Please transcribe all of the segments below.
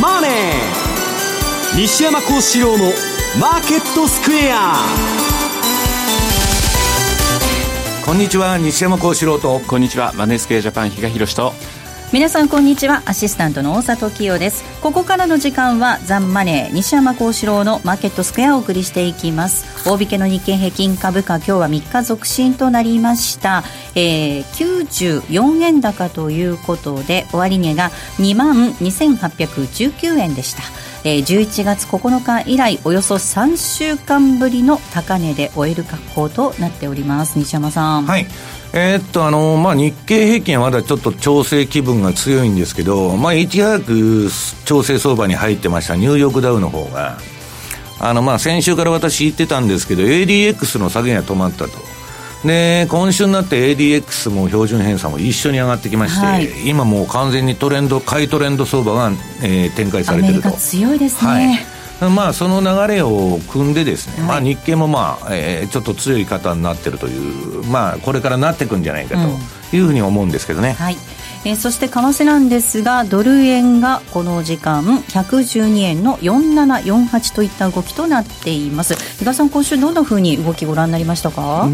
マネー」西山幸四郎の「マーケットスクエア」こんにちは。西山幸四郎と。こんにちは。マネースクエアジャパン比嘉宏と皆さんこんにちは。アシスタントの大里清です。ここからの時間はザンマネー西山幸四郎のマーケットスクエアをお送りしていきます。大引けの日経平均株価今日は3日続伸となりました、えー、94円高ということで終値が2万2819円でした。えー、11月9日以来およそ3週間ぶりの高値で終える格好となっております。西山さん。はい。えー、っと、あの、まあ、日経平均はまだちょっと調整気分が強いんですけど、まあ、いち早く調整相場に入ってましたニューヨークダウの方が、あの、まあ、先週から私言ってたんですけど、ADX の下げが止まったと。で、今週になって ADX も標準偏差も一緒に上がってきまして、はい、今もう完全にトレンド、買いトレンド相場が、えー、展開されてると。強いですね。はいまあ、その流れを組んでですね、はい、まあ、日経も、まあえー、ちょっと強い方になってるという、まあ、これからなっていくんじゃないかというふうに思うんですけどね。はいえー、そして為替なんですがドル円がこの時間112円の4748といった動きとなっています。比嘉さん今週どんなふうに動きご覧になりましたか、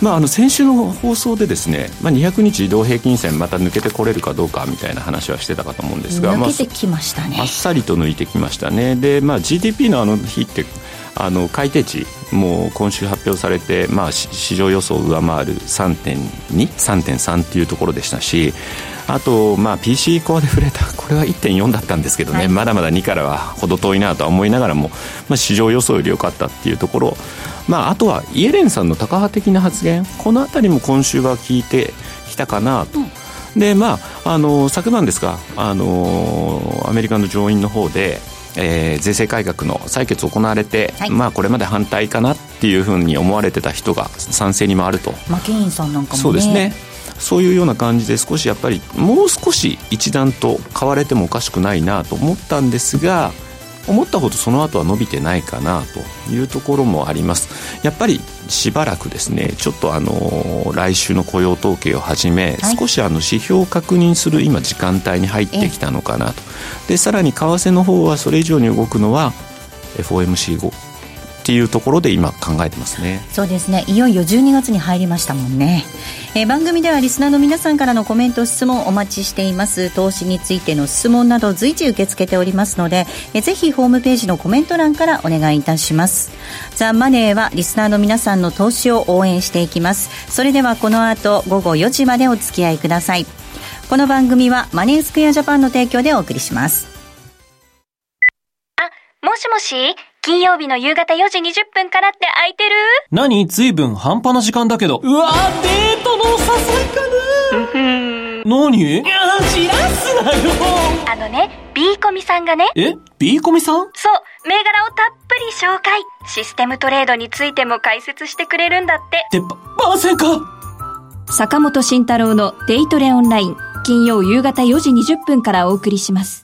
まあ、あの先週の放送でですね、まあ、200日移動平均線また抜けてこれるかどうかみたいな話はしてたかと思うんですが抜けてきましたね、まあ、あっさりと抜いてきましたね。で、まあ、GDP のあの日ってあの改定値もう今週発表されて、まあ、市場予想を上回る3.2、3.3というところでしたしあと、まあ、PC コアで触れたこれは1.4だったんですけどね、はい、まだまだ2からは程遠いなとは思いながらも、まあ、市場予想より良かったっていうところ、まあ、あとはイエレンさんの高派的な発言この辺りも今週は聞いてきたかなと。うんでまあ、あの昨晩ですがあのアメリカの上院の方でえー、税制改革の採決行われて、はい、まあこれまで反対かなっていうふうに思われてた人が賛成に回ると。マケインさんなんかも、ね、そうですね。そういうような感じで少しやっぱりもう少し一段と買われてもおかしくないなと思ったんですが思ったほどその後は伸びてないかなというところもあります。やっぱりしばらくですねちょっとあの来週の雇用統計をはじめ、はい、少しあの指標を確認する今時間帯に入ってきたのかなと。でさらに為替の方はそれ以上に動くのは FOMC 後っていうところで今考えてますね。そうですね。いよいよ12月に入りましたもんね、えー、番組ではリスナーの皆さんからのコメント質問お待ちしています。投資についての質問など随時受け付けておりますので、えー、ぜひホームページのコメント欄からお願いいたします。ザ・マネーはリスナーの皆さんの投資を応援していきます。それではこの後午後4時までお付き合いください。この番組はマネースクエアジャパンの提供でお送りします。あもしもし？金曜日の夕方4時20分からって空いてる？何？ずいぶん半端な時間だけど。うわデートの誘いかな？何？いや、じらすなよあのね、B コミさんがね。え ?B コミさん？そう、銘柄をたっぷり紹介。システムトレードについても解説してくれるんだって。って、ば、番宣か坂本慎太郎のデイトレオンライン。金曜夕方4時20分からお送りします。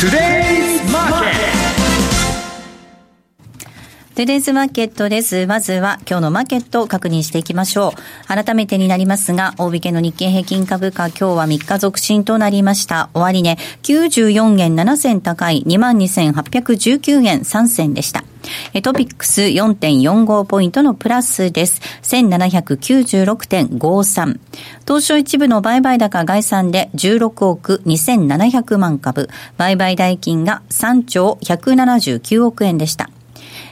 Today's トゥデイズマーケットです。まずは今日のマーケットを確認していきましょう。改めてになりますが、大引けの日経平均株価今日は3日続伸となりました。終値、ね、94円7銭高い22,819円3銭でした。トピックス4.45ポイントのプラスです。1796.53。東証一部の売買高概算で16億2700万株。売買代金が3兆179億円でした。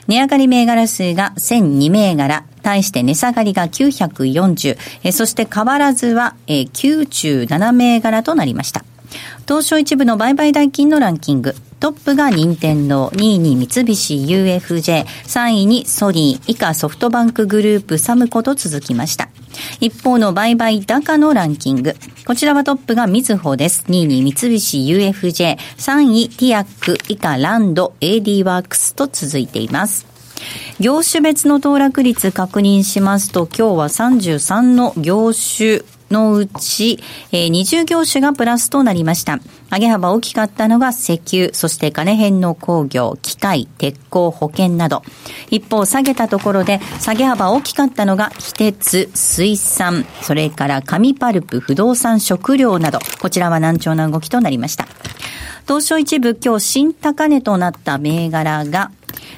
値上がり銘柄数が1002銘柄、対して値下がりが940、えそして変わらずは、え97銘柄となりました。東証一部の売買代金のランキング。トップが任天堂、2位に三菱 UFJ、3位にソニー、以下ソフトバンクグループサムコと続きました。一方の売買高のランキング。こちらはトップがみずほです。2位に三菱 UFJ、3位ティアック、以下ランド、AD ワークスと続いています。業種別の騰落率確認しますと、今日は33の業種のうち、えー、20業種がプラスとなりました。上げ幅大きかったのが石油、そして金編の工業、機械、鉄鋼、保険など。一方、下げたところで、下げ幅大きかったのが、非鉄、水産、それから紙パルプ、不動産、食料など、こちらは難聴な動きとなりました。東証一部、今日新高値となった銘柄が、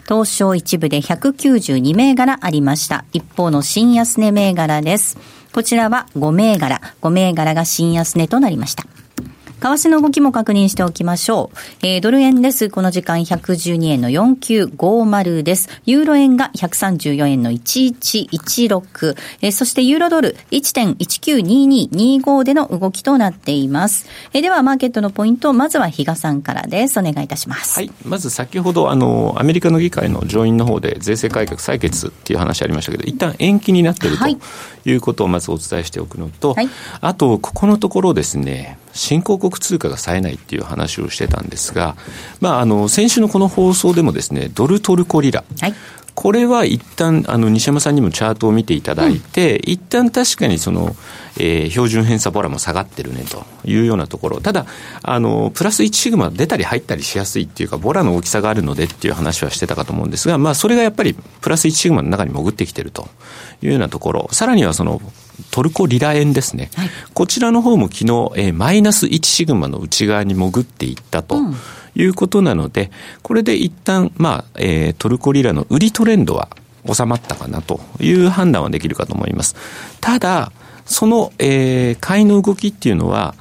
東証一部で192銘柄ありました。一方の新安値銘柄です。こちらは5銘柄。5銘柄が新安値となりました。為替の動きも確認しておきましょう。えー、ドル円です。この時間112円の4950です。ユーロ円が134円の1116。えー、そしてユーロドル1.192225での動きとなっています。えー、では、マーケットのポイント、まずは比嘉さんからです。お願いいたします。はい。まず先ほど、あの、アメリカの議会の上院の方で税制改革採決っていう話ありましたけど、一旦延期になってるということをまずお伝えしておくのと、はい、あと、ここのところですね、新興国通貨が冴えないっていう話をしてたんですが、まあ、あの、先週のこの放送でもですね、ドルトルコリラ。はいこれは一旦、あの、西山さんにもチャートを見ていただいて、うん、一旦確かにその、えー、標準偏差ボラも下がってるねというようなところ。ただ、あの、プラス1シグマ出たり入ったりしやすいっていうか、ボラの大きさがあるのでっていう話はしてたかと思うんですが、まあ、それがやっぱりプラス1シグマの中に潜ってきてるというようなところ。さらにはその、トルコリラ円ですね。はい、こちらの方も昨日、えー、マイナス1シグマの内側に潜っていったと。うんいうことなので、これで一旦、まあ、えー、トルコリラの売りトレンドは収まったかなという判断はできるかと思います。ただ、その、えー、買いの動きっていうのは、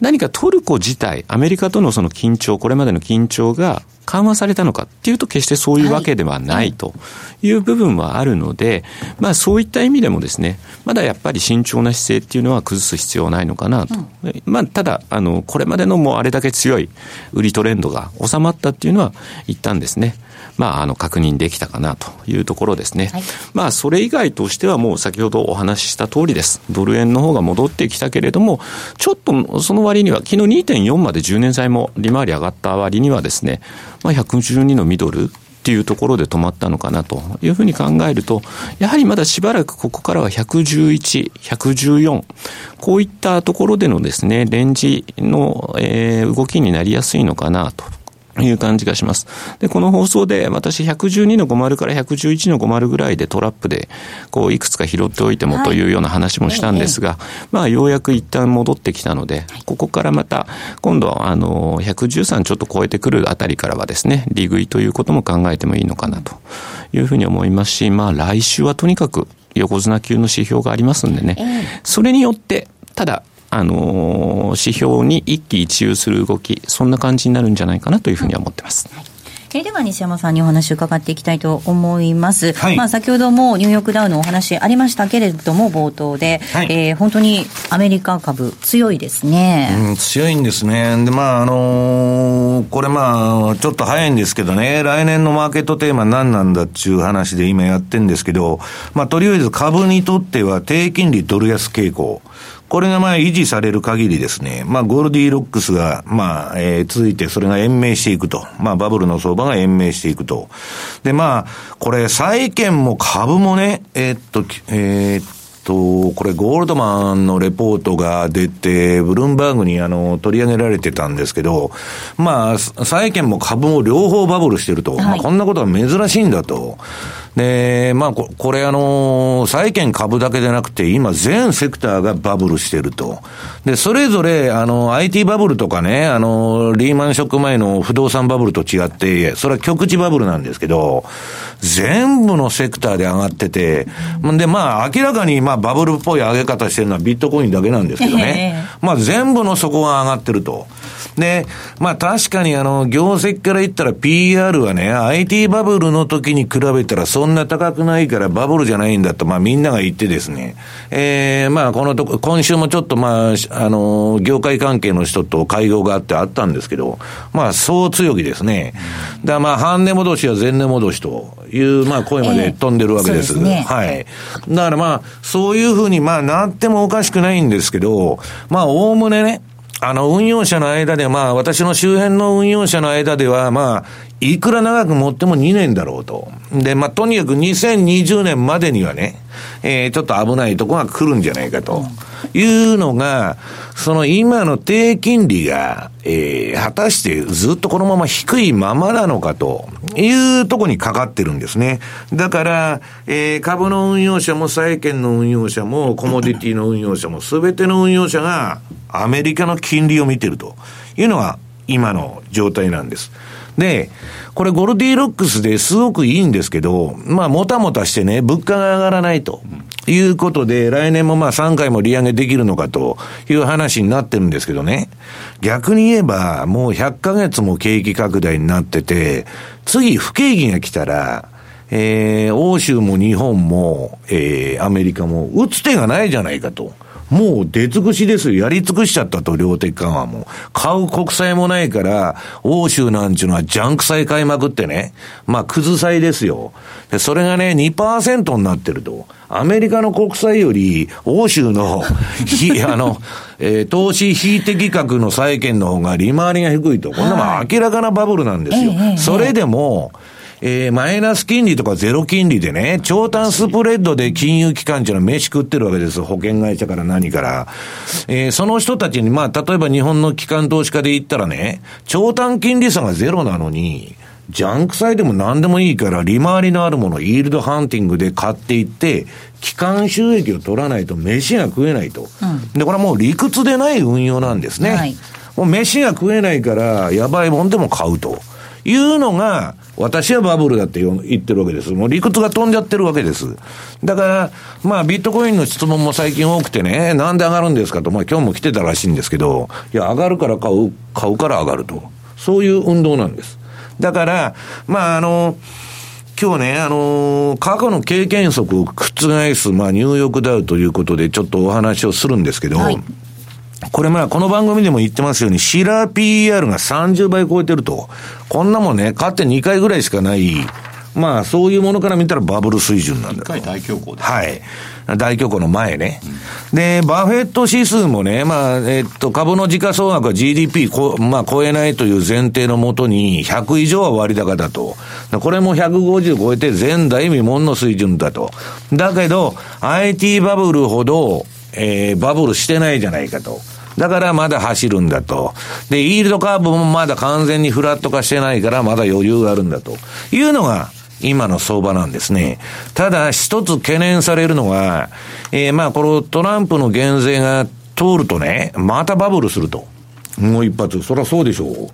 何かトルコ自体、アメリカとのその緊張、これまでの緊張が緩和されたのかっていうと決してそういうわけではないと。い。う部分はあるので、まあそういった意味でもですね、まだやっぱり慎重な姿勢っていうのは崩す必要はないのかなと。まあただ、あの、これまでのもうあれだけ強い売りトレンドが収まったっていうのは一旦ですね、まあ、あの、確認できたかなというところですね。はい、まあ、それ以外としてはもう先ほどお話しした通りです。ドル円の方が戻ってきたけれども、ちょっとその割には、昨日2.4まで10年債も利回り上がった割にはですね、まあ、112のミドル、っていうところで止まったのかなというふうに考えると、やはりまだしばらくここからは111、114、こういったところでのですね、レンジの、えー、動きになりやすいのかなと。いう感じがします。で、この放送で私112の50から111の50ぐらいでトラップで、こう、いくつか拾っておいてもというような話もしたんですが、はい、まあ、ようやく一旦戻ってきたので、ここからまた、今度は、あの、113ちょっと超えてくるあたりからはですね、利食いということも考えてもいいのかなというふうに思いますし、まあ、来週はとにかく横綱級の指標がありますんでね、それによって、ただ、あのー、指標に一喜一憂する動き、そんな感じになるんじゃないかなというふうには思ってます。はいえでは西山さんにお話を伺っていきたいと思います。はい、まあ先ほどもニューヨークダウのお話ありましたけれども冒頭で、はい、えー、本当にアメリカ株強いですね。うん、強いんですね。で、まああのー、これまあちょっと早いんですけどね、来年のマーケットテーマ何なんだっていう話で今やってるんですけど、まあとりあえず株にとっては低金利ドル安傾向。これがまあ維持される限りですね、まあゴールディーロックスがまあ、えー、続いてそれが延命していくと。まあバブルの相場が延命していくと。でまあ、これ債券も株もね、えー、っと、えー、っと、これゴールドマンのレポートが出て、ブルームバーグにあの取り上げられてたんですけど、まあ、債券も株も両方バブルしてると。はい、まあ、こんなことは珍しいんだと。で、まあこ、これあの、債券株だけでなくて、今全セクターがバブルしてると。で、それぞれ、あの、IT バブルとかね、あの、リーマンショック前の不動産バブルと違って、それは局地バブルなんですけど、全部のセクターで上がってて、で、まあ、明らかに、まあ、バブルっぽい上げ方してるのはビットコインだけなんですけどね。まあ、全部の底が上がってると。で、まあ確かにあの、業績から言ったら PR はね、IT バブルの時に比べたら相そんな高くないからバブルじゃないんだと、まあみんなが言ってですね、えー、まあこのとこ、今週もちょっとまあ、あの、業界関係の人と会合があってあったんですけど、まあそう強気ですね。だからまあ半値戻しは前値戻しという、まあ声まで飛んでるわけです。えー、ね、はい。だからまあ、そういうふうにまあなってもおかしくないんですけど、まあおおむねね、あの、運用者の間で、まあ、私の周辺の運用者の間では、まあ、いくら長く持っても2年だろうと。で、まあ、とにかく2020年までにはね、えー、ちょっと危ないとこが来るんじゃないかと。いうのが、その今の低金利が、えー、果たしてずっとこのまま低いままなのかというとこにかかってるんですね。だから、えー、株の運用者も債券の運用者もコモディティの運用者もすべての運用者がアメリカの金利を見てるというのが今の状態なんです。で、これゴルディロックスですごくいいんですけど、まあ、もたもたしてね、物価が上がらないと。いうことで、来年もまあ3回も利上げできるのかという話になってるんですけどね。逆に言えば、もう100ヶ月も景気拡大になってて、次不景気が来たら、えー、欧州も日本も、えー、アメリカも打つ手がないじゃないかと。もう出尽くしですよ。やり尽くしちゃったと、量的緩和も。買う国債もないから、欧州なんちゅうのはジャンク債買いまくってね。まあ、くず債ですよ。で、それがね、2%になってると。アメリカの国債より、欧州の、ひ、あの、えー、投資非適格の債券の方が利回りが低いと。こんなも明らかなバブルなんですよ。それでも、えー、マイナス金利とかゼロ金利でね、長短スプレッドで金融機関っていうのは飯食ってるわけです。保険会社から何から。えー、その人たちに、まあ、例えば日本の機関投資家で言ったらね、長短金利差がゼロなのに、ジャンク債でも何でもいいから、利回りのあるもの、イールドハンティングで買っていって、機関収益を取らないと飯が食えないと。うん、で、これはもう理屈でない運用なんですね。はい、もう飯が食えないから、やばいもんでも買うと。いうのが、私はバブルだって言ってるわけです。もう理屈が飛んじゃってるわけです。だから、まあビットコインの質問も最近多くてね、なんで上がるんですかと、まあ今日も来てたらしいんですけど、いや、上がるから買う、買うから上がると。そういう運動なんです。だから、まああの、今日ね、あのー、過去の経験則を覆す、まあ、ニューヨークダウということで、ちょっとお話をするんですけど、はい、これまあ、この番組でも言ってますように、シラー PER が30倍超えてると。こんなもんね、勝って2回ぐらいしかない、まあ、そういうものから見たらバブル水準なんだと。1回大恐慌です。はい。大恐慌の前ね。うん、で、バフェット指数もね、まあ、えっと、株の時価総額は GDP こ、まあ、超えないという前提のもとに、100以上は割高だと。これも150超えて前代未聞の水準だと。だけど、IT バブルほど、えー、バブルしてないじゃないかと。だからまだ走るんだと。で、イールドカーブもまだ完全にフラット化してないからまだ余裕があるんだというのが、今の相場なんですね。ただ、一つ懸念されるのは、えー、まあ、このトランプの減税が通るとね、またバブルすると。もう一発。そりゃそうでしょう。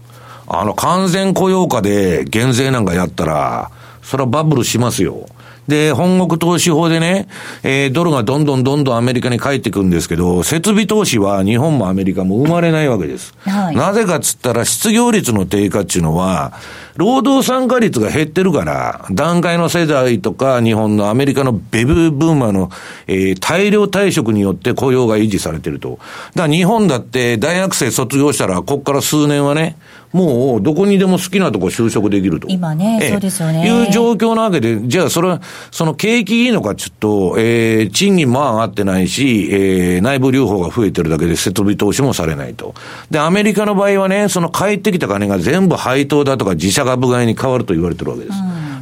あの、完全雇用化で減税なんかやったら、そりゃバブルしますよ。で、本国投資法でね、えー、ドルがどんどんどんどんアメリカに帰ってくるんですけど、設備投資は日本もアメリカも生まれないわけです。はい、なぜかっつったら失業率の低下っていうのは、労働参加率が減ってるから、段階の世代とか日本のアメリカのベブブーマーの、えー、大量退職によって雇用が維持されてると。だから日本だって大学生卒業したら、ここから数年はね、もうどこにでも好きなとこ就職できると。今ね、ええ、そうですよね。いう状況なわけで、じゃあそれは、その景気いいのかちょっと、えー、賃金も上がってないし、えー、内部留保が増えてるだけで設備投資もされないと。で、アメリカの場合はね、その帰ってきた金が全部配当だとか自社株買いに変わると言われてるわけです。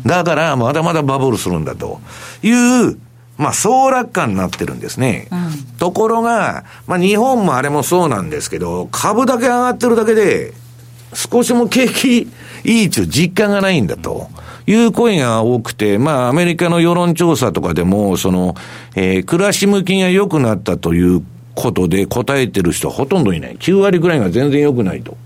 だから、まだまだバブルするんだという、まあ、総楽観になってるんですね。うん、ところが、まあ、日本もあれもそうなんですけど、株だけ上がってるだけで、少しも景気いいという実感がないんだと。いう声が多くて、まあ、アメリカの世論調査とかでも、その、えー、暮らし向きが良くなったということで答えてる人はほとんどいない。9割ぐらいが全然良くないと。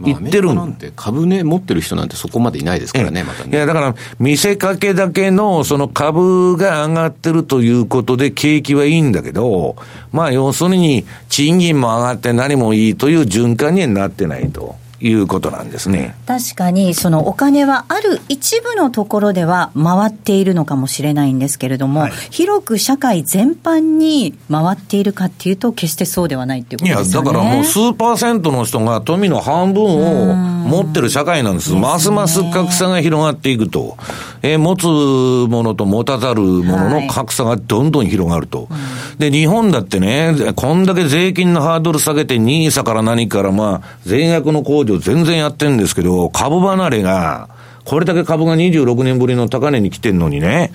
言ってるんで。株ね、持ってる人なんてそこまでいないですからね、またね。いや、だから、見せかけだけの、その株が上がってるということで、景気はいいんだけど、まあ、要するに、賃金も上がって何もいいという循環にはなってないと。いうことなんですね。確かに、そのお金はある一部のところでは回っているのかもしれないんですけれども、はい、広く社会全般に回っているかっていうと、決してそうではないっていうことですよね。いや、だからもう数パーセントの人が富の半分を持ってる社会なんです。ますます格差が広がっていくと。えー、持つものと持たざるものの格差がどんどん広がると。はい、で、日本だってね、こんだけ税金のハードル下げて、ニーサから何からまあ、税額の控除全然やってんですけど、株離れが、これだけ株が26年ぶりの高値に来てんのにね、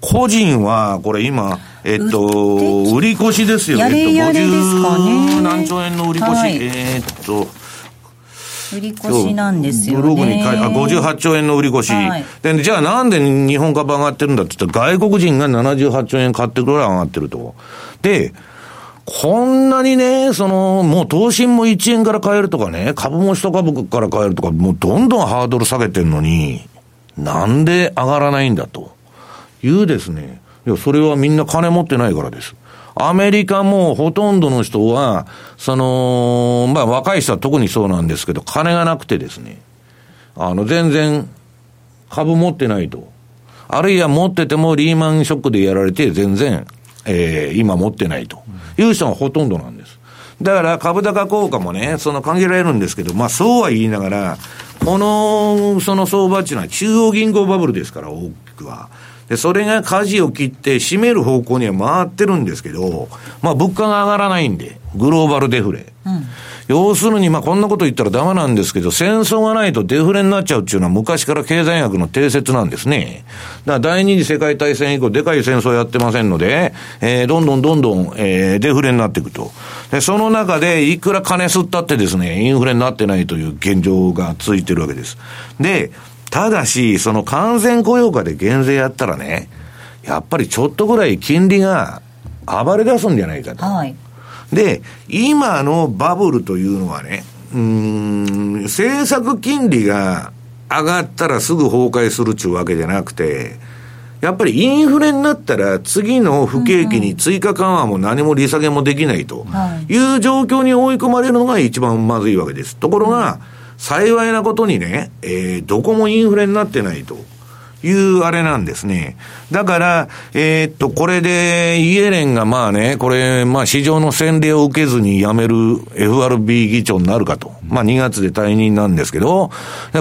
個人は、これ今、えっと、売り越しですよ。やれやれですかね。何兆円の売り越し、はい、えっと、売り越しなんですよ、ね、ブログに書いあ58兆円の売り越し、はい、でじゃあなんで日本株上がってるんだって言ったら、外国人が78兆円買ってくらい上がってると。で、こんなにね、その、もう投資も1円から買えるとかね、株も1株から買えるとか、もうどんどんハードル下げてんのに、なんで上がらないんだというですね、いや、それはみんな金持ってないからです。アメリカもほとんどの人は、その、まあ若い人は特にそうなんですけど、金がなくてですね、あの、全然株持ってないと。あるいは持っててもリーマンショックでやられて全然、えー、今持ってないと。いう人がほとんどなんです。だから株高効果もね、その限られるんですけど、まあそうは言いながら、この、その相場っていうのは中央銀行バブルですから、大きくは。で、それが舵を切って締める方向には回ってるんですけど、まあ物価が上がらないんで、グローバルデフレ。うん要するに、まあ、こんなこと言ったらダメなんですけど、戦争がないとデフレになっちゃうっていうのは昔から経済学の定説なんですね。だから第二次世界大戦以降、でかい戦争やってませんので、えー、どんどんどんどん、えー、デフレになっていくと。で、その中で、いくら金吸ったってですね、インフレになってないという現状が続いてるわけです。で、ただし、その完全雇用化で減税やったらね、やっぱりちょっとぐらい金利が暴れ出すんじゃないかと。はいで、今のバブルというのはね、うん、政策金利が上がったらすぐ崩壊するっちゅうわけじゃなくて、やっぱりインフレになったら次の不景気に追加緩和も何も利下げもできないという状況に追い込まれるのが一番まずいわけです。ところが、幸いなことにね、えー、どこもインフレになってないと。いうあれなんですね。だから、えー、っと、これで、イエレンがまあね、これ、まあ市場の洗礼を受けずに辞める FRB 議長になるかと。まあ2月で退任なんですけど、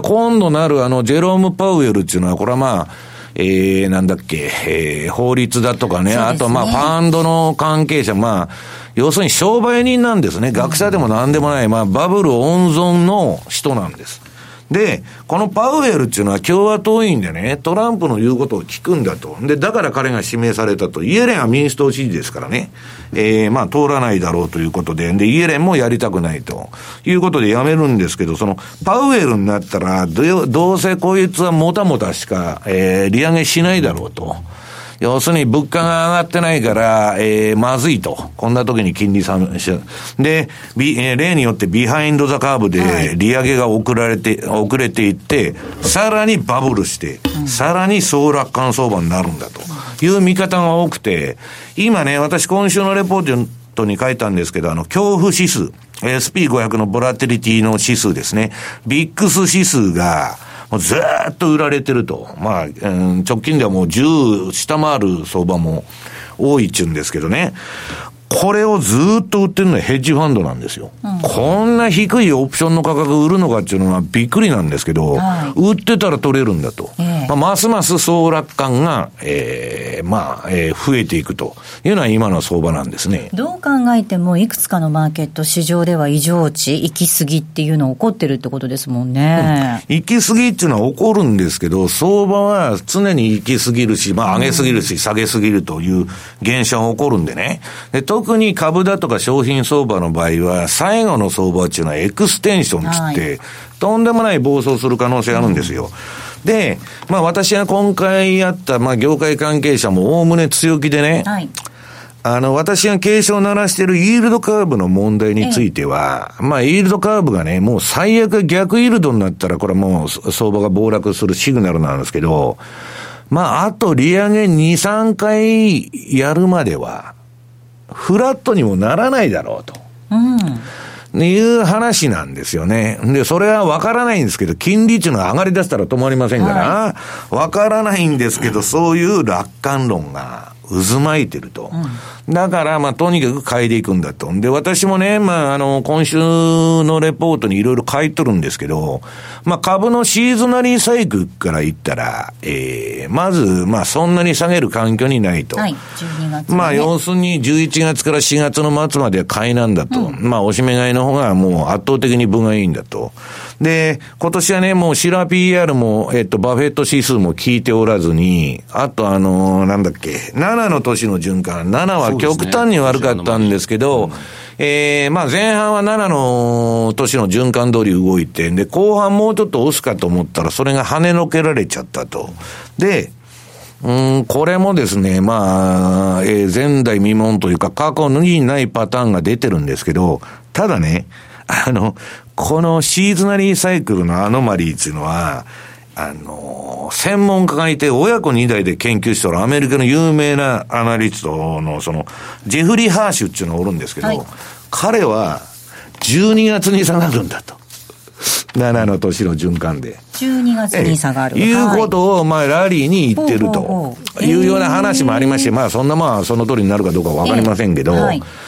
今度なるあの、ジェローム・パウエルっていうのは、これはまあ、えー、なんだっけ、えー、法律だとかね、ねあとまあ、ファンドの関係者、まあ、要するに商売人なんですね。学者でも何でもない、まあ、バブル温存の人なんです。で、このパウエルっていうのは共和党員でね、トランプの言うことを聞くんだと。で、だから彼が指名されたと。イエレンは民主党支持ですからね。えー、まあ通らないだろうということで、で、イエレンもやりたくないということでやめるんですけど、その、パウエルになったら、どうせこいつはもたもたしか、えー、利上げしないだろうと。要するに物価が上がってないから、えー、まずいと。こんな時に金利差しで、ビえー、例によって behind the curve で利上げが遅られて、遅れていって、さらにバブルして、さらに総楽観相場になるんだという見方が多くて、今ね、私今週のレポートに書いたんですけど、あの、恐怖指数、SP500 のボラティリティの指数ですね。ビックス指数が、ずっと売られてると。まあ、うん、直近ではもう10下回る相場も多いっちゅうんですけどね。これをずっと売ってるのはヘッジファンドなんですよ、うん、こんな低いオプションの価格売るのかっていうのはびっくりなんですけど、はい、売ってたら取れるんだと。えー、まあ、ますます総楽観が、えー、まあ、えー、増えていくというのは今の相場なんですね。どう考えても、いくつかのマーケット、市場では異常値、行き過ぎっていうの起こってるってことですもんね。うん、行き過ぎっていうのは起こるんですけど、相場は常に行き過ぎるし、まあ、上げ過ぎるし、下げ過ぎるという現象が起こるんでね。で特に株だとか商品相場の場合は、最後の相場っていうのはエクステンションつって、はい、とんでもない暴走する可能性あるんですよ。うん、で、まあ私が今回やった、まあ業界関係者もおおむね強気でね、はい。あの、私が警鐘を鳴らしているイールドカーブの問題については、ええ、まあ、イールドカーブがね、もう最悪逆イールドになったら、これはもう相場が暴落するシグナルなんですけど、まあ、あと利上げ2、3回やるまでは、フラットにもならないだろうと。うん、いう話なんですよね。で、それはわからないんですけど、金利っていうのが上がり出したら止まりませんから、わ、からないんですけど、そういう楽観論が渦巻いてると。だから、まあ、とにかく買いでいくんだと。で、私もね、まあ、あの、今週のレポートにいろいろ書いとるんですけど、まあ、株のシーズナリーサイクルから言ったら、えー、まず、まあ、そんなに下げる環境にないと。はい、12月、ね。まあ、要するに11月から4月の末までは買いなんだと。まあ、おしめ買いの方がもう圧倒的に分がいいんだと。で、今年はね、もうシラ PR も、えっと、バフェット指数も効いておらずに、あとあのーなんだっけ、7の年の循環、7は極端に悪かったんですけど、ええまあ前半は7の年の循環通り動いて、で、後半もうちょっと押すかと思ったら、それが跳ねのけられちゃったと。で、うん、これもですね、まあ、えー前代未聞というか、過去にないパターンが出てるんですけど、ただね、あの、このシーズナリーサイクルのアノマリーっていうのは、あの、専門家がいて、親子2代で研究しておるアメリカの有名なアナリストの、その、ジェフリー・ハーシュっていうのがおるんですけど、はい彼は、12月に下がるんだと。7の年の循環で。12月に下がる。いうことを、まあ、ラリーに言ってるというような話もありまして、まあ、そんなまあ、その通りになるかどうかわかりませんけど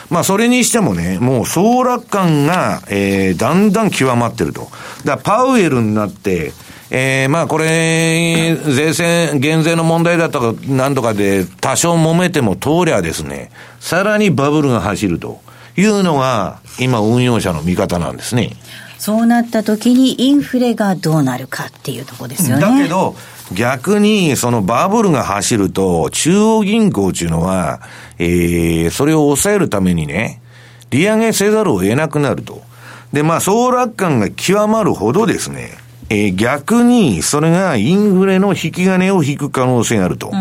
まあ、それにしてもね、もう、総楽観が、えー、だんだん極まってると。だパウエルになって、えー、まあ、これ、税制、減税の問題だとか、なんとかで、多少揉めても通りゃですね、さらにバブルが走るというのが、今、運用者の見方なんですね。そうなった時にインフレがどうなるかっていうところですよね。だけど、逆に、そのバブルが走ると、中央銀行っていうのは、えー、それを抑えるためにね、利上げせざるを得なくなると。で、まあ、総楽観が極まるほどですね、えー逆に、それがインフレの引き金を引く可能性があると。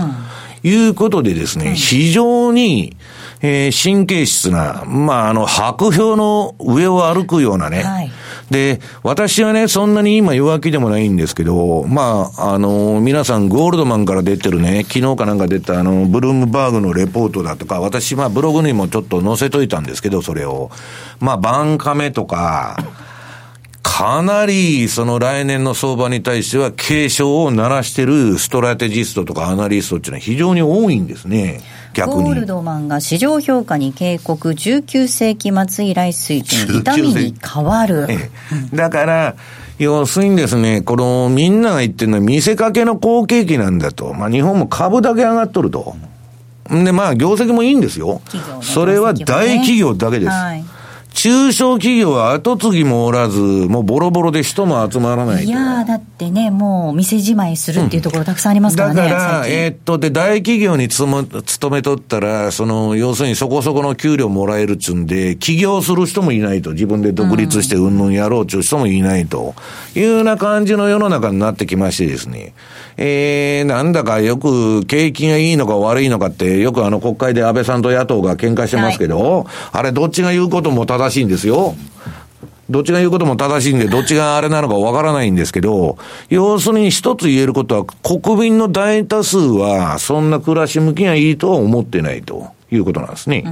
いうことでですね、非常に、えー神経質な、まあ、あの、白氷の上を歩くようなね、はいで、私はね、そんなに今弱気でもないんですけど、まあ、あの、皆さんゴールドマンから出てるね、昨日かなんか出たあの、ブルームバーグのレポートだとか、私、まあ、ブログにもちょっと載せといたんですけど、それを。まあ、バンカメとか、かなりその来年の相場に対しては警鐘を鳴らしてるストラテジストとかアナリストっていうのは非常に多いんですね。逆に。ゴールドマンが市場評価に警告19世紀末以来水準痛みに変わる、ええだから、要するにですね、このみんなが言ってるのは見せかけの好景気なんだと。まあ日本も株だけ上がっとると。んで、まあ業績もいいんですよ。ねそれは大企業だけです。はい中小企業は後継ぎもおらず、もうボロボロで人も集まらないと。いやーだってねもう店じまいするっていうところたくさんありますからね、だから、えーっと、で、大企業につも勤めとったら、その、要するにそこそこの給料もらえるっつうんで、起業する人もいないと。自分で独立してうんぬんやろうっちゅう人もいないと。いうような感じの世の中になってきましてですね。えー、なんだかよく景気がいいのか悪いのかって、よくあの国会で安倍さんと野党が喧嘩してますけど、あれどっちが言うことも正しいんですよ。どっちが言うことも正しいんで、どっちがあれなのかわからないんですけど、要するに一つ言えることは、国民の大多数は、そんな暮らし向きがいいとは思ってないということなんですね。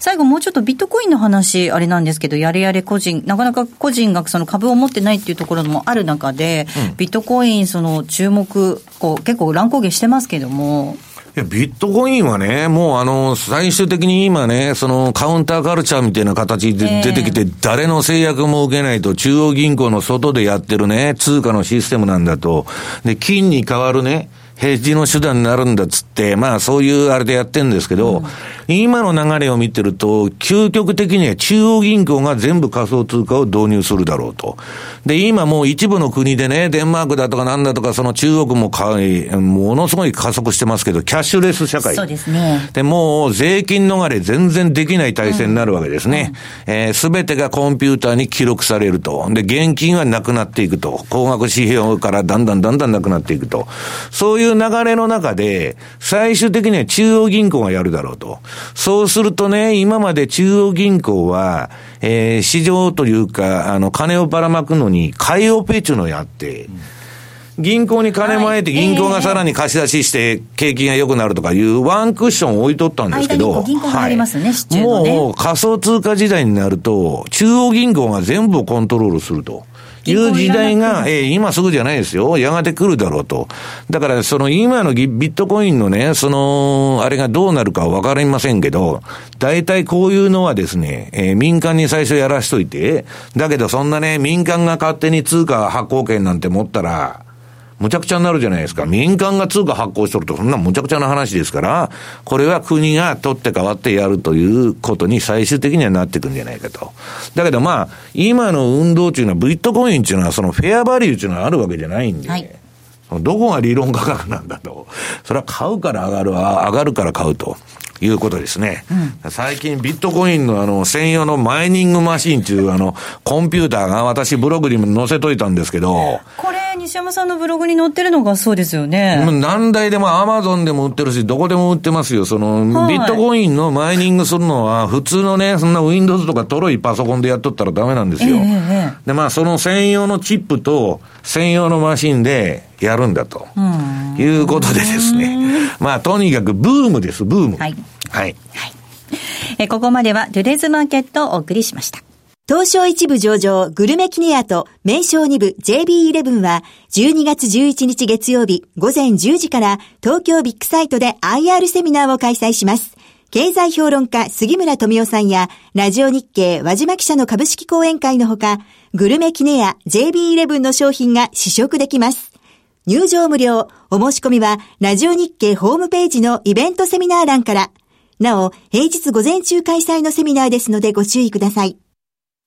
最後もうちょっとビットコインの話、あれなんですけど、やれやれ個人、なかなか個人がその株を持ってないっていうところもある中で、ビットコイン、その注目、こう結構乱高下してますけども、いや、ビットコインはね、もうあの、最終的に今ね、そのカウンターカルチャーみたいな形でええ出てきて、誰の制約も受けないと、中央銀行の外でやってるね、通貨のシステムなんだと。で、金に代わるね、ヘッジの手段になるんだっつって、まあそういうあれでやってるんですけど、今の流れを見てると、究極的には中央銀行が全部仮想通貨を導入するだろうと。で、今もう一部の国でね、デンマークだとかなんだとか、その中国もかものすごい加速してますけど、キャッシュレス社会。そうですね。で、もう税金逃れ全然できない体制になるわけですね。すべ、てがコンピューターに記録されると。で、現金はなくなっていくと。高額指標からだんだんだんだんなくなっていくと。そういう流れの中で、最終的には中央銀行がやるだろうと。そうするとね、今まで中央銀行は、えー市場というか、あの、金をばらまくのに、買いオペっていうのをやって、銀行に金もえて、銀行がさらに貸し出しして、景気が良くなるとかいうワンクッション置いとったんですけど、はい、もう仮想通貨時代になると、中央銀行が全部コントロールすると。いう時代が、えー、今すぐじゃないですよ。やがて来るだろうと。だから、その今のビットコインのね、その、あれがどうなるかはわかりませんけど、大体こういうのはですね、えー、民間に最初やらしといて、だけどそんなね、民間が勝手に通貨発行権なんて持ったら、むちゃくちゃになるじゃないですか。民間が通貨発行しとると、そんなむちゃくちゃな話ですから、これは国が取って変わってやるということに最終的にはなっていくんじゃないかと。だけどまあ、今の運動っていうのは、ビットコインっていうのは、そのフェアバリューっていうのはあるわけじゃないんで、はい、どこが理論価格なんだと。それは買うから上がる、上がるから買うと。いうことですね。うん、最近ビットコインのあの専用のマイニングマシンっていうあのコンピューターが私ブログにも載せといたんですけど。これ西山さんのブログに載ってるのがそうですよね。何台でもアマゾンでも売ってるし、どこでも売ってますよ。その、はい、ビットコインのマイニングするのは普通のね、そんな Windows とかトロいパソコンでやっとったらダメなんですよ。えー、で、まあその専用のチップと専用のマシンでやるんだと。いうことでですね。まあとにかくブームです、ブーム。はい。はい。はい。えここまではトゥデイズマーケットをお送りしました。東証一部上場グルメキネアと名称二部 JB11 は12月11日月曜日午前10時から東京ビッグサイトで IR セミナーを開催します。経済評論家杉村富夫さんやラジオ日経和島記者の株式講演会のほかグルメキネア JB11 の商品が試食できます。入場無料。お申し込みはラジオ日経ホームページのイベントセミナー欄から。なお、平日午前中開催のセミナーですのでご注意ください。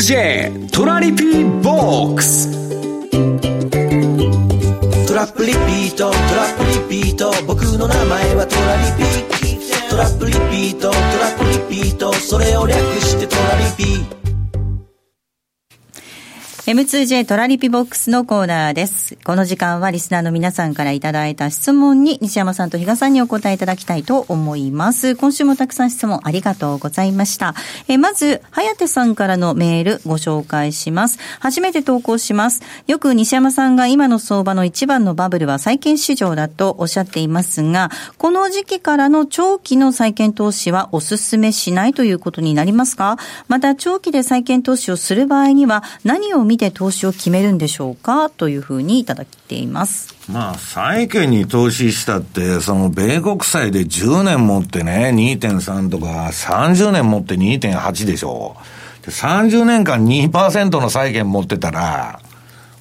M2J トラリピボックス。トラップリピートトラップリピート。僕の名前はトラリピー。トラップリピートトラップリピート。それを略してトラリピ M2J トラリピボックスのコーナーです。この時間はリスナーの皆さんからいただいた質問に西山さんと比嘉さんにお答えいただきたいと思います。今週もたくさん質問ありがとうございました。えまず、はやてさんからのメールご紹介します。初めて投稿します。よく西山さんが今の相場の一番のバブルは債券市場だとおっしゃっていますが、この時期からの長期の債券投資はお勧めしないということになりますか？また、長期で債券投資をする場合には何を見て投資を決めるんでしょうかというふうにいただいています。まあ、債券に投資したって、その米国債で10年持ってね、2.3とか、30年持って2.8でしょ。30年間2%の債券持ってたら、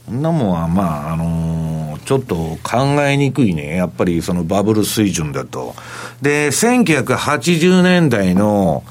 こんなもんは、まあ、あのー、ちょっと考えにくいね。やっぱりそのバブル水準だと。で、1980年代の、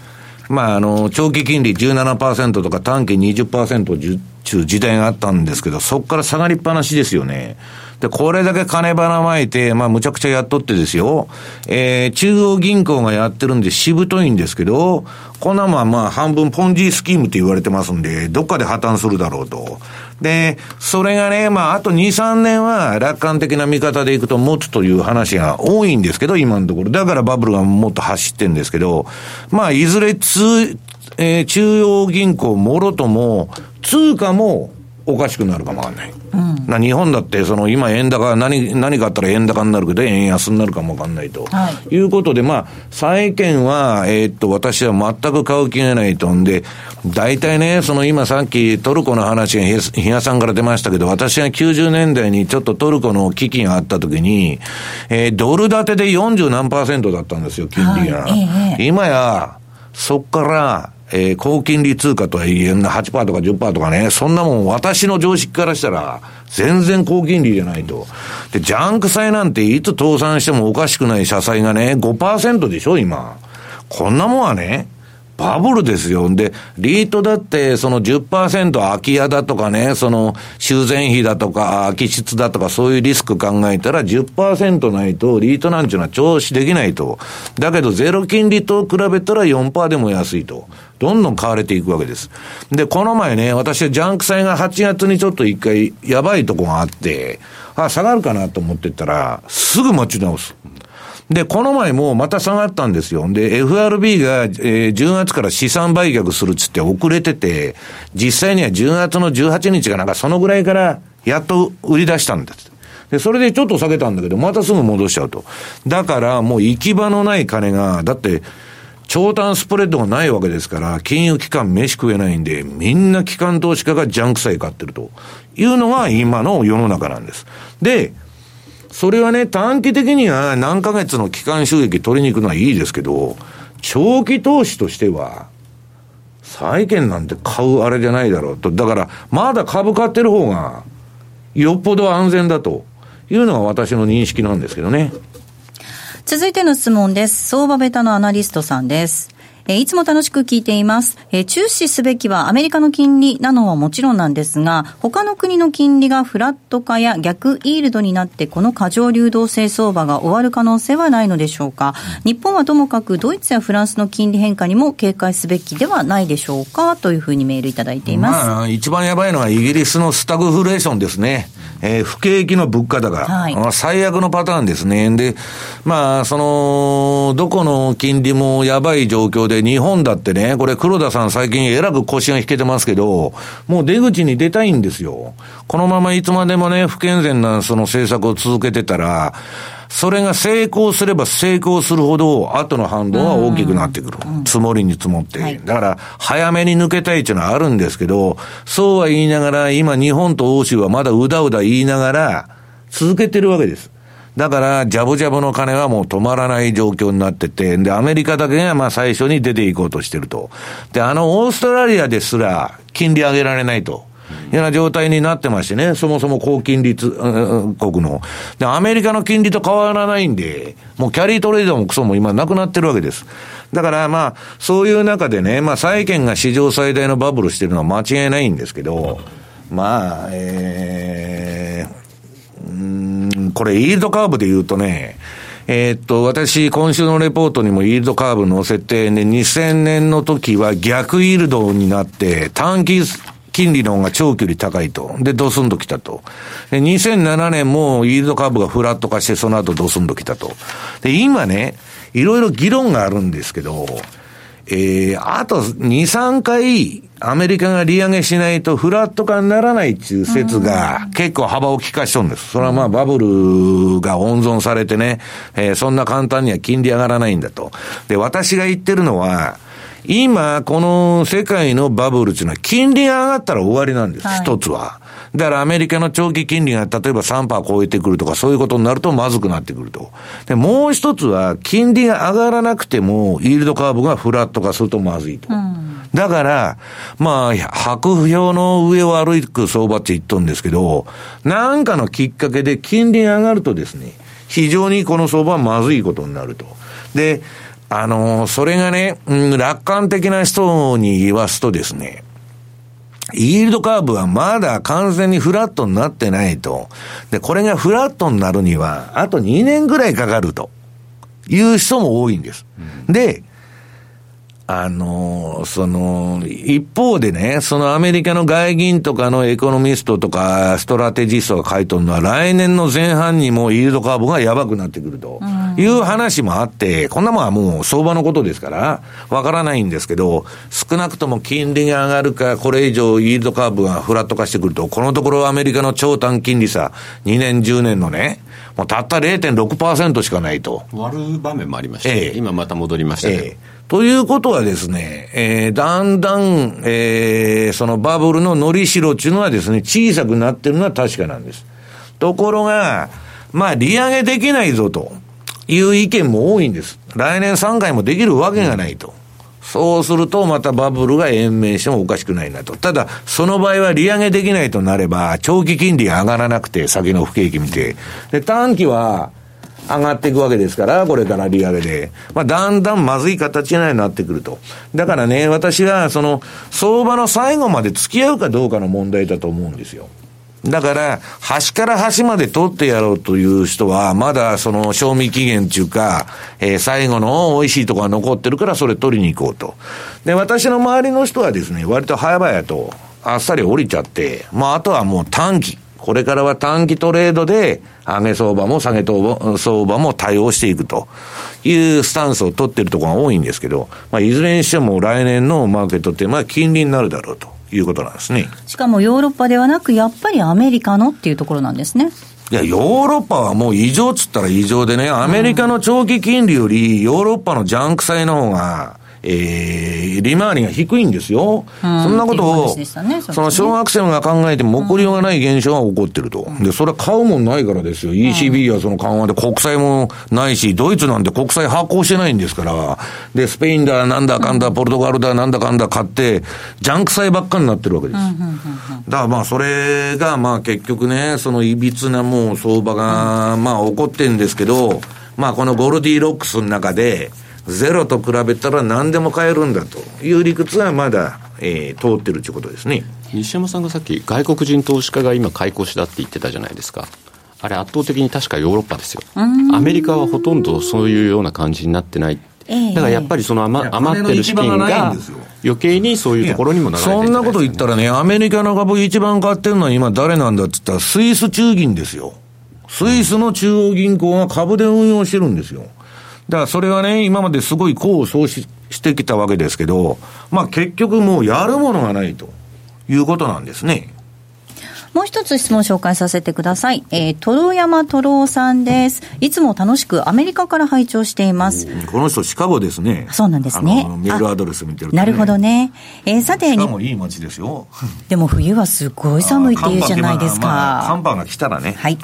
まあ、あの、長期金利17%とか短期20%中時代があったんですけど、そこから下がりっぱなしですよね。で、これだけ金ばらまいて、まあ、むちゃくちゃやっとってですよ。えー、中央銀行がやってるんでしぶといんですけど、こんなもんまあ、半分ポンジースキームって言われてますんで、どっかで破綻するだろうと。で、それがね、まあ、あと2、3年は楽観的な見方でいくと持つという話が多いんですけど、今のところ。だからバブルがもっと走ってんですけど、まあ、いずれ通、えー、中央銀行もろとも、通貨もおかしくなるかもわかんない。うん、な日本だって、その今円高、何、何かあったら円高になるけど、円安になるかもわかんないと。はい、いうことで、まあ、債券は、えー、っと、私は全く買う気がないとんで、大体ね、その今さっきトルコの話が比嘉さんから出ましたけど、私が90年代にちょっとトルコの危機があった時に、えー、ドル建てで40何パーセントだったんですよ、金利が。はい、今や、そっから、えー、高金利通貨とはいえんな、8%とか10%とかね、そんなもん私の常識からしたら、全然高金利じゃないと。で、ジャンク債なんていつ倒産してもおかしくない社債がね、5%でしょ、今。こんなもんはね、バブルですよ。んで、リートだって、その10%空き家だとかね、その修繕費だとか、空き室だとか、そういうリスク考えたら10%ないと、リートなんていうのは調子できないと。だけど、ゼロ金利と比べたら4%でも安いと。どんどん買われていくわけです。で、この前ね、私はジャンク債が8月にちょっと一回やばいとこがあって、あ、下がるかなと思ってたら、すぐ持ち直す。で、この前もまた下がったんですよ。で、FRB が、えー、10月から資産売却するっつって遅れてて、実際には10月の18日がなんかそのぐらいからやっと売り出したんです。で、それでちょっと下げたんだけど、またすぐ戻しちゃうと。だからもう行き場のない金が、だって、長短スプレッドがないわけですから、金融機関飯食えないんで、みんな機関投資家がジャンク債買ってるというのが今の世の中なんです。で、それはね、短期的には何ヶ月の期間収益取りに行くのはいいですけど、長期投資としては、債券なんて買うあれじゃないだろうと。だから、まだ株買ってる方が、よっぽど安全だというのが私の認識なんですけどね。続いての質問です。相場ベタのアナリストさんです。えいつも楽しく聞いています。え注視すべきはアメリカの金利なのはもちろんなんですが、他の国の金利がフラット化や逆イールドになって、この過剰流動性相場が終わる可能性はないのでしょうか？日本はともかくドイツやフランスの金利変化にも警戒すべきではないでしょうか？というふうにメールいただいています。まあ、一番やばいのはイギリスのスタグフレーションですね。えー、不景気の物価高。はい、最悪のパターンですね。で、まあ、その、どこの金利もやばい状況で、日本だってね、これ黒田さん最近えらく腰が引けてますけど、もう出口に出たいんですよ。このままいつまでもね、不健全なその政策を続けてたら、それが成功すれば成功するほど、後の反動は大きくなってくる。積もりに積もって。だから、早めに抜けたいっていうのはあるんですけど、そうは言いながら、今日本と欧州はまだうだうだ言いながら、続けてるわけです。だから、ジャブジャブの金はもう止まらない状況になってて、で、アメリカだけがまあ最初に出ていこうとしてると。で、あの、オーストラリアですら、金利上げられないと。ような状態になってましてね、そもそも高金利うん国の。で、アメリカの金利と変わらないんで、もうキャリートレードもクソも今なくなってるわけです。だからまあ、そういう中でね、まあ債券が史上最大のバブルしてるのは間違いないんですけど、まあ、えー、うんこれ、イールドカーブで言うとね、えー、っと、私、今週のレポートにもイールドカーブ載せて、ね、2000年の時は逆イールドになって、短期金利の方が長距離高いと。で、ドスンと来たと。で、2007年もイールドカーブがフラット化して、その後ドスンと来たと。で、今ね、いろいろ議論があるんですけど、えー、あと2、3回、アメリカが利上げしないとフラット化にならないっていう説が結構幅を利かしとるんです。それはまあバブルが温存されてね、えー、そんな簡単には金利上がらないんだと。で、私が言ってるのは、今、この世界のバブルっていうのは金利が上がったら終わりなんです。一、はい、つは。だからアメリカの長期金利が例えば3%超えてくるとかそういうことになるとまずくなってくると。で、もう一つは金利が上がらなくてもイールドカーブがフラット化するとまずいと。うん、だから、まあ、白表の上を歩く相場って言っとるんですけど、なんかのきっかけで金利が上がるとですね、非常にこの相場はまずいことになると。で、あの、それがね、うん、楽観的な人に言わすとですね、イールドカーブはまだ完全にフラットになってないと。で、これがフラットになるには、あと2年ぐらいかかるという人も多いんです。うん、で、あの、その、一方でね、そのアメリカの外銀とかのエコノミストとか、ストラテジストが書いとるのは、来年の前半にもイールドカーブがやばくなってくると。いう話もあって、こんなもんはもう相場のことですから、わからないんですけど、少なくとも金利が上がるか、これ以上イールドカーブがフラット化してくると、このところアメリカの長短金利差、2年、10年のね、もうたった0.6%しかないと。割る場面もありました、ね、ええ、今また戻りましたね。ええということはですね、えー、だんだん、えー、そのバブルののりしろっていうのはですね、小さくなってるのは確かなんです。ところが、まあ、利上げできないぞという意見も多いんです。来年3回もできるわけがないと。そうすると、またバブルが延命してもおかしくないなと。ただ、その場合は利上げできないとなれば、長期金利上がらなくて、先の不景気見て。で、短期は、上がっていくわけですから、これから利上げで。まあ、だんだんまずい形になってくると。だからね、私は、その、相場の最後まで付き合うかどうかの問題だと思うんですよ。だから、端から端まで取ってやろうという人は、まだその賞味期限っていうか、えー、最後の美味しいとこが残ってるからそれ取りに行こうと。で、私の周りの人はですね、割と早々とあっさり降りちゃって、まああとはもう短期。これからは短期トレードで、上げ相場も下げ相場も対応していくというスタンスを取ってるところが多いんですけど、まあ、いずれにしても来年のマーケットって、まあ、金利になるだろうということなんですね。しかもヨーロッパではなく、やっぱりアメリカのっていうところなんですね。いや、ヨーロッパはもう異常っつったら異常でね、アメリカの長期金利よりヨーロッパのジャンク債の方が、えー、利回りが低いんですよ。そんなことを、ね、その小学生が考えても起こりようがない現象が起こってると。で、それは買うもんないからですよ。ECB はその緩和で国債もないし、ドイツなんて国債発行してないんですから。で、スペインだ、なんだかんだ、ポルトガルだ、なんだかんだ買って、ジャンク債ばっかになってるわけです。だからまあ、それがまあ結局ね、そのいびつなもう相場が、まあ起こってるんですけど、まあこのゴルディロックスの中で、ゼロと比べたら何でも買えるんだという理屈はまだ、えー、通ってるということですね。西山さんがさっき外国人投資家が今買い越しだって言ってたじゃないですか。あれ圧倒的に確かヨーロッパですよ。アメリカはほとんどそういうような感じになってない。だからやっぱりその余余ってる資金が余計にそういうところにも流れてそんなこと言ったらね、アメリカの株一番買ってるのは今誰なんだって言ったらスイス中銀ですよ。スイスの中央銀行が株で運用してるんですよ。だからそれはね、今まですごい功を奏ししてきたわけですけど、まあ結局もうやるものがないということなんですね。もう一つ質問紹介させてください。えー、トロ山トロさんです。いつも楽しくアメリカから拝聴しています。この人シカゴですね。そうなんですね。メールアドレス見てると、ね、なるほどね。えー、さて、シカゴいい街ですよ。でも冬はすごい寒いっていうじゃないですか。まあ、寒波が来たらね。はい。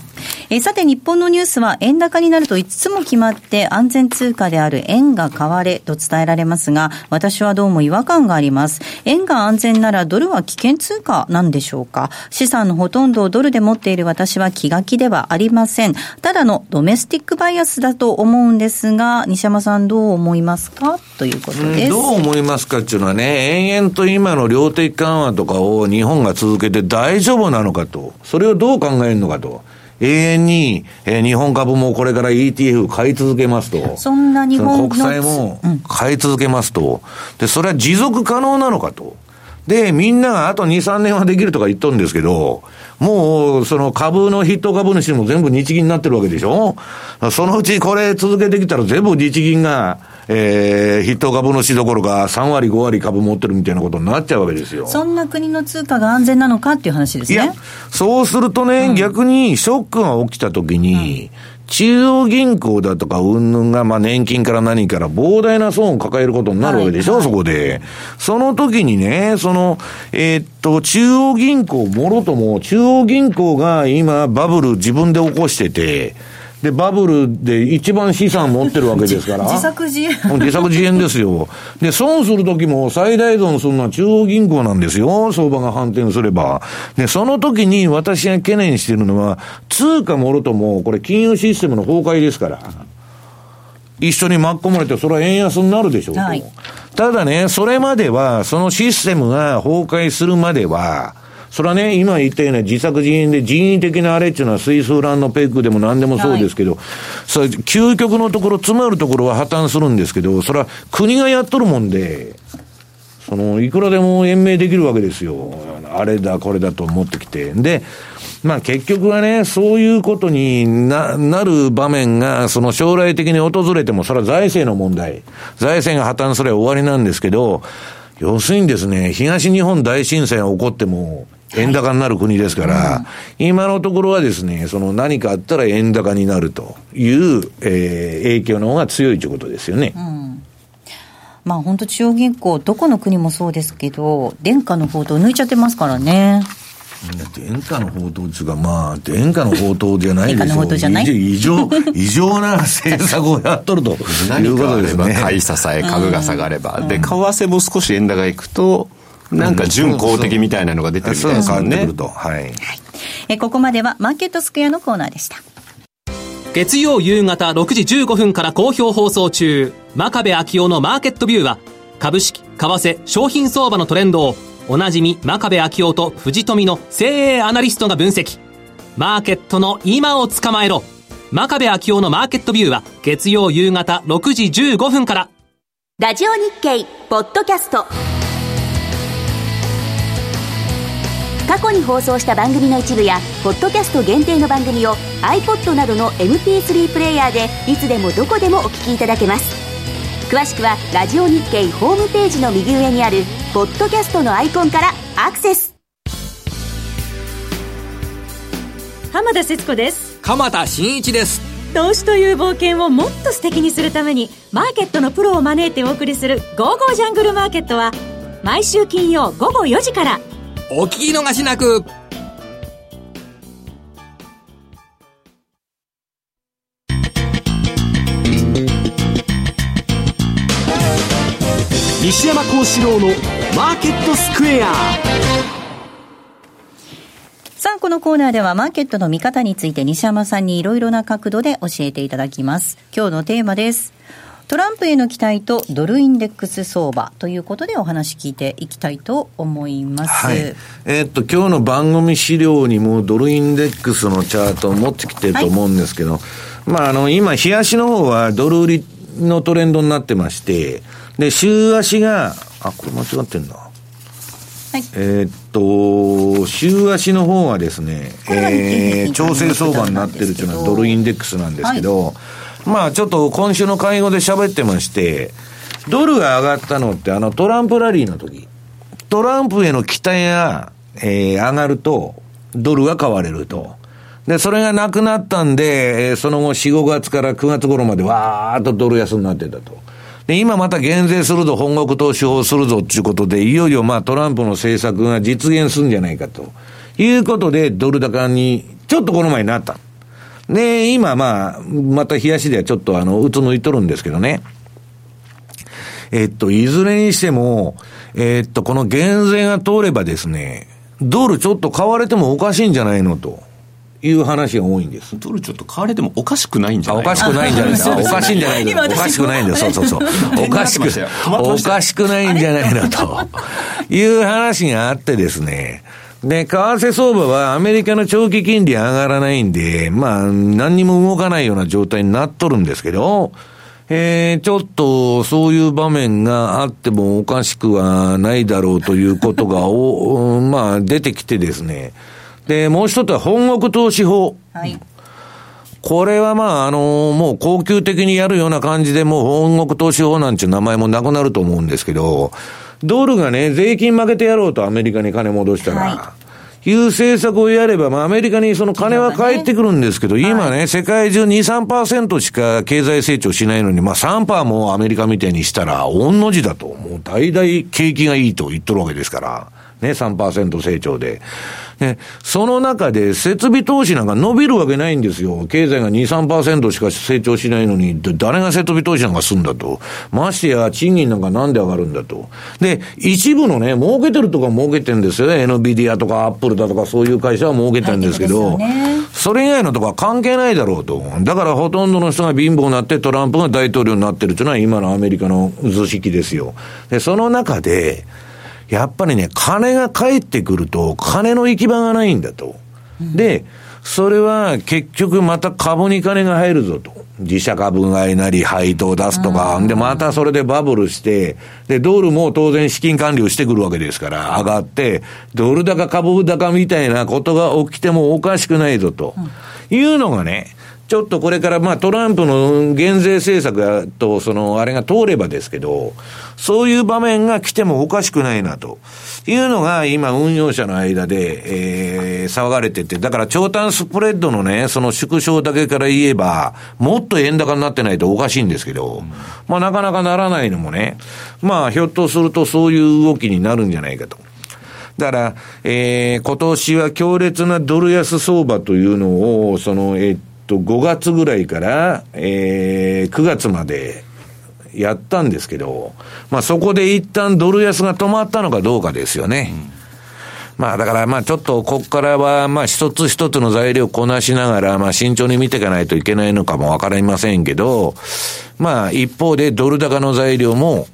えー、さて日本のニュースは円高になるといつも決まって安全通貨である円が買われと伝えられますが、私はどうも違和感があります。円が安全ならドルは危険通貨なんでしょうか？資産のほとんどをドルで持っている私は気が気ではありません。ただのドメスティックバイアスだと思うんですが、西山さんどう思いますか？ということです。どう思いますかっていうのはね、延々と今の量的緩和とかを日本が続けて大丈夫なのかと。それをどう考えるのかと。永遠に、えー、日本株もこれから ETF 買い続けますと。そんな日本の国債も買い続けますと。で、それは持続可能なのかと。で、みんながあと2、3年はできるとか言っとるんですけど、もう、その株の筆頭株主も全部日銀になってるわけでしょ？そのうちこれ続けてきたら全部日銀が、えー、筆頭株主どころか3割、5割株持ってるみたいなことになっちゃうわけですよ。そんな国の通貨が安全なのかっていう話ですね。いや、そうするとね、うん、逆にショックが起きたときに、うん中央銀行だとか、うんぬんが、まあ、年金から何から膨大な損を抱えることになるわけでしょ、はい、そこで。その時にね、その、えー、っと、中央銀行もろとも、中央銀行が今、バブル自分で起こしてて、で、バブルで一番資産持ってるわけですから。自作自演。自作自演ですよ。で、損するときも最大損するのは中央銀行なんですよ。相場が反転すれば。で、その時に私が懸念しているのは、通貨もろとも、これ金融システムの崩壊ですから。一緒に巻き込まれて、それは円安になるでしょうと。はい、ただね、それまでは、そのシステムが崩壊するまでは、それはね、今言ったような自作自演で人為的なあれっていうのはスイスフランのペックでも何でもそうですけど、はい、それ究極のところ、詰まるところは破綻するんですけど、それは国がやっとるもんで、その、いくらでも延命できるわけですよ。あれだ、これだと思ってきて。で、まあ結局はね、そういうことにな、なる場面が、その将来的に訪れても、それは財政の問題。財政が破綻すれば終わりなんですけど、要するにですね、東日本大震災が起こっても、円高になる国ですから、はいうん、今のところはですね、その何かあったら円高になるという、えー、影響の方が強いということですよね。うんまあ本当中央銀行、どこの国もそうですけど、殿下の報道抜いちゃってますからね。殿下の報道っていうか、まあ、殿下の報道じゃないでしょ。殿下の報道じゃない？異常、異常な政策をやっとるということですね。買い支え、株が下がれば。で、為替も少し円高いくと、なんか準公的みたいなのが出てるみたいですよね。はい。えここまではマーケットスクエアのコーナーでした。月曜夕方6時15分から好評放送中、真壁昭夫のマーケットビューは、株式、為替、商品相場のトレンドを、おなじみ真壁昭夫と藤富の精鋭アナリストが分析。マーケットの今を捕まえろ。真壁昭夫のマーケットビューは、月曜夕方6時15分から。ラジオ日経ポッドキャスト過去に放送した番組の一部やポッドキャスト限定の番組を iPod などの MP3 プレイヤーでいつでもどこでもお聞きいただけます。詳しくはラジオ日経ホームページの右上にあるポッドキャストのアイコンからアクセス。浜田節子です。鎌田新一です。投資という冒険をもっと素敵にするためにマーケットのプロを招いてお送りする「ゴーゴージャングルマーケット」は毎週金曜午後4時からお聞き逃しなく西山幸四郎のマーケットスクエアさあ、このコーナーではマーケットの見方について西山さんにいろいろな角度で教えていただきます。今日のテーマです。トランプへの期待とドルインデックス相場ということでお話聞いていきたいと思います。はい。えーっと、今日の番組資料にもドルインデックスのチャートを持ってきてると思うんですけど、まあ、あの、今、日足の方はドル売りのトレンドになってまして、で、週足が、あ、これ間違ってんだ。えーっと、週足の方はですね、えー、調整相場になってるっていうのはドルインデックスなんですけど、まあちょっと今週の会合で喋ってまして、ドルが上がったのってあのトランプラリーの時、トランプへの期待が、えー上がると、ドルが買われると。で、それがなくなったんで、えーその後4、5月から9月頃までわーっとドル安になってたと。で、今また減税するぞ、本国投資法するぞっていうことで、いよいよまあトランプの政策が実現するんじゃないかと。いうことで、ドル高に、ちょっとこの前になった。で、今まあ、また冷やしではちょっとあの、うつ抜いとるんですけどね。えっと、いずれにしても、えっと、この減税が通ればですね、ドルちょっと買われてもおかしいんじゃないのと。いう話が多いんです。ドルちょっと買われてもおかしくないんじゃないおかしくないんじゃないか。おかしいんじゃないか。おかしくないんだよ。そうそうそう。おかしく、おかしくないんじゃないのと。いう話があってですね。で、為替相場はアメリカの長期金利上がらないんで、まあ、何にも動かないような状態になっとるんですけど、えー、ちょっとそういう場面があってもおかしくはないだろうということが お、まあ、出てきてですね。で、もう一つは本国投資法。はい。これはまあ、あのもう恒久的にやるような感じで、もう本国投資法なんていう名前もなくなると思うんですけど、ドルがね、税金負けてやろうとアメリカに金戻したら、いう政策をやれば、まあアメリカにその金は返ってくるんですけど、今ね、世界中2、3%しか経済成長しないのに、まあ3%もアメリカみたいにしたら、御の字だと。もう大々景気がいいと言っとるわけですから。ね、3%成長で。ね、その中で設備投資なんか伸びるわけないんですよ。経済が2、3%しか成長しないのに、で誰が設備投資なんかすんだと。ましてや、賃金なんかなんで上がるんだと。で、一部のね、儲けてるとか儲けてるんですよね。NVIDIA とかアップルだとかそういう会社は儲けてるんですけど、それ以外のとこは関係ないだろうと。だからほとんどの人が貧乏になってトランプが大統領になってるというのは今のアメリカの図式ですよ。で、その中で、やっぱりね、金が返ってくると、金の行き場がないんだと。で、それは結局また株に金が入るぞと。自社株買いなり配当出すとか、で、またそれでバブルして、で、ドルも当然資金管理をしてくるわけですから、上がって、ドル高株高みたいなことが起きてもおかしくないぞと。いうのがね、ちょっとこれから、まあ、トランプの減税政策と、その、あれが通ればですけど、そういう場面が来てもおかしくないな、というのが、今、運用者の間で、えー、騒がれてて、だから、長短スプレッドのね、その縮小だけから言えば、もっと円高になってないとおかしいんですけど、まあ、なかなかならないのもね、まあ、ひょっとするとそういう動きになるんじゃないかと。だから、えー、今年は強烈なドル安相場というのを、その、えーと、5月ぐらいから、えー、9月までやったんですけど、まあそこで一旦ドル安が止まったのかどうかですよね。まあだからまあちょっとここからはまあ一つ一つの材料をこなしながらまあ慎重に見ていかないといけないのかもわかりませんけど、まあ一方でドル高の材料も、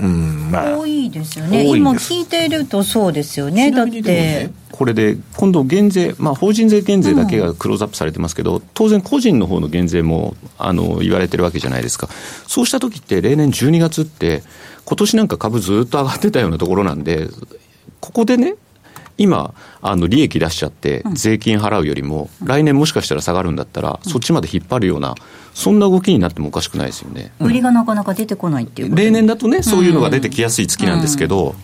うん、まあ。多いですよね。今聞いているとそうですよね。だって。これで今度減税、まあ、法人税減税だけがクローズアップされてますけど、当然個人の方の減税もあの言われてるわけじゃないですか。そうした時って例年12月って今年なんか株ずっと上がってたようなところなんでここでね今あの利益出しちゃって税金払うよりも、来年もしかしたら下がるんだったら、そっちまで引っ張るようなそんな動きになってもおかしくないですよね、売りがなかなか出てこないっていう例年だとねそういうのが出てきやすい月なんですけど、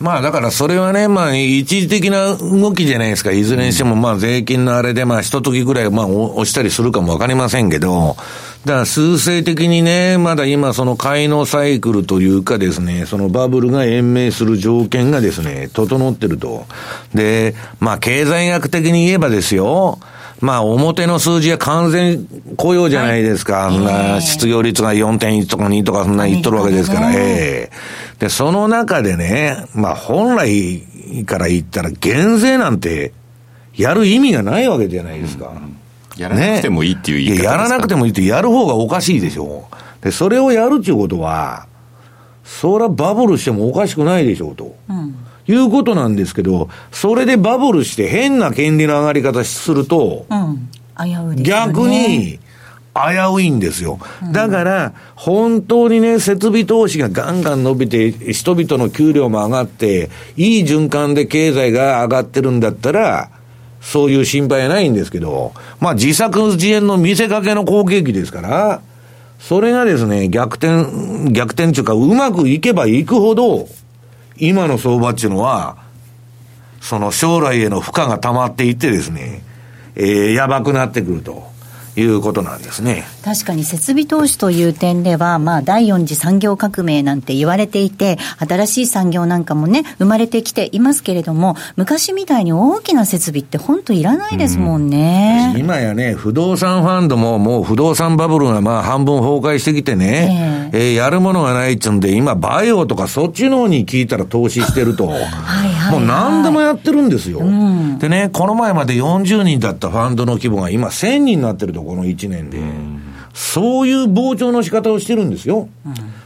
まあだからそれはね、まあ一時的な動きじゃないですか。いずれにしてもまあ税金のあれでまあ一時ぐらいまあ押したりするかもわかりませんけど、だから数勢的にね、まだ今その買いのサイクルというかですね、そのバブルが延命する条件がですね、整ってると。で、まあ経済学的に言えばですよ、まあ、表の数字は完全雇用じゃないですか。そんな失業率が4.1とか2とかそんな言っとるわけですから、ええ。で、その中でね、まあ、本来から言ったら減税なんてやる意味がないわけじゃないですか。やらなくてもいいっていう言い方ですか、ややらなくてもいいってやる方がおかしいでしょ。で、それをやるっていうことは、そりゃバブルしてもおかしくないでしょうと。いうことなんですけど、それでバブルして変な金利の上がり方すると、うん。危ういね。逆に、危ういんですよ。だから、本当にね、設備投資がガンガン伸びて、人々の給料も上がって、いい循環で経済が上がってるんだったら、そういう心配はないんですけど、まあ自作自演の見せかけの好景気ですから、それがですね、逆転、逆転というか、うまくいけばいくほど、今の相場っていうのは、その将来への負荷が溜まっていってですね、えー、やばくなってくると。いうことなんですね。確かに設備投資という点では、まあ、第四次産業革命なんて言われていて、新しい産業なんかもね、生まれてきていますけれども、昔みたいに大きな設備って本当いらないですもんね。今やね、不動産ファンドももう不動産バブルがまあ半分崩壊してきてね、えーやるものがないっつうんで、今バイオとかそっちの方に聞いたら投資してると。もう何でもやってるんですよ。でね、この前まで40人だったファンドの規模が今1000人になってると、この1年で。そういう膨張の仕方をしてるんですよ。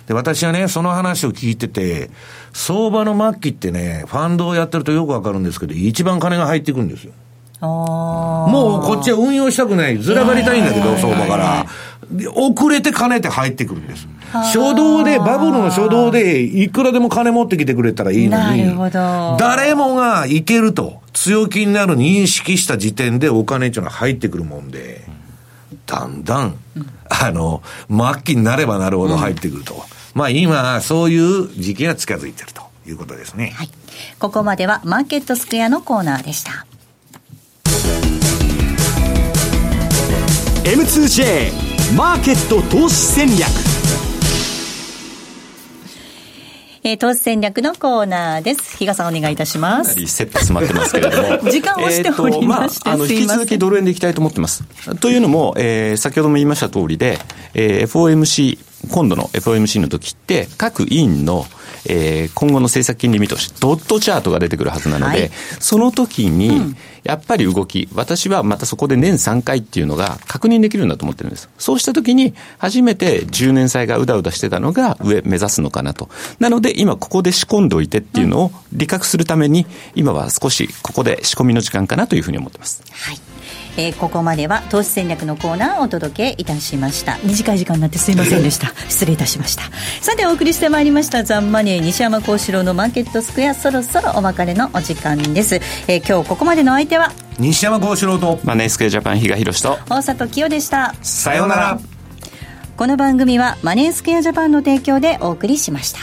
で、私はね、その話を聞いてて、相場の末期ってね、ファンドをやってるとよくわかるんですけど、一番金が入ってくるんですよ。もうこっちは運用したくない。ずらがりたいんだけど、相場から。で遅れて金って入ってくるんです。初動で、バブルの初動で、いくらでも金持ってきてくれたらいいのに。誰もがいけると、強気になる認識した時点でお金っていうのは入ってくるもんで、だんだん、あの、末期になればなるほど入ってくると。まあ今、そういう時期が近づいてるということですね。ここまではマーケットスクエアのコーナーでした。M2J マーケット投資戦略えー、投資戦略のコーナーです。比嘉さんお願いいたします。かなり切羽詰まってますけれども 時間をしておりましてえーとあ、あの引き続きドル円でいきたいと思ってますというのも、えー先ほども言いました通りで、えー FOMC 今度の FOMC の時って各委員の、えー今後の政策金利見通しドットチャートが出てくるはずなので、はいその時に、やっぱり動き、私はまたそこで年3回っていうのが確認できるんだと思ってるんです。そうした時に、初めて10年債がうだうだしてたのが上目指すのかなと。なので、今ここで仕込んでおいてっていうのを理覚するために、今は少しここで仕込みの時間かなというふうに思ってます。えーここまでは投資戦略のコーナーをお届けいたしました。短い時間になってすいませんでした。失礼いたしました。さてお送りしてまいりましたザンマネー西山幸四郎のマーケットスクエアそろそろお別れのお時間です、えー今日ここまでのお相手は？西山幸四郎とマネースクエアジャパン比嘉宏と。大里清でした。さようなら。この番組はマネースクエアジャパンの提供でお送りしました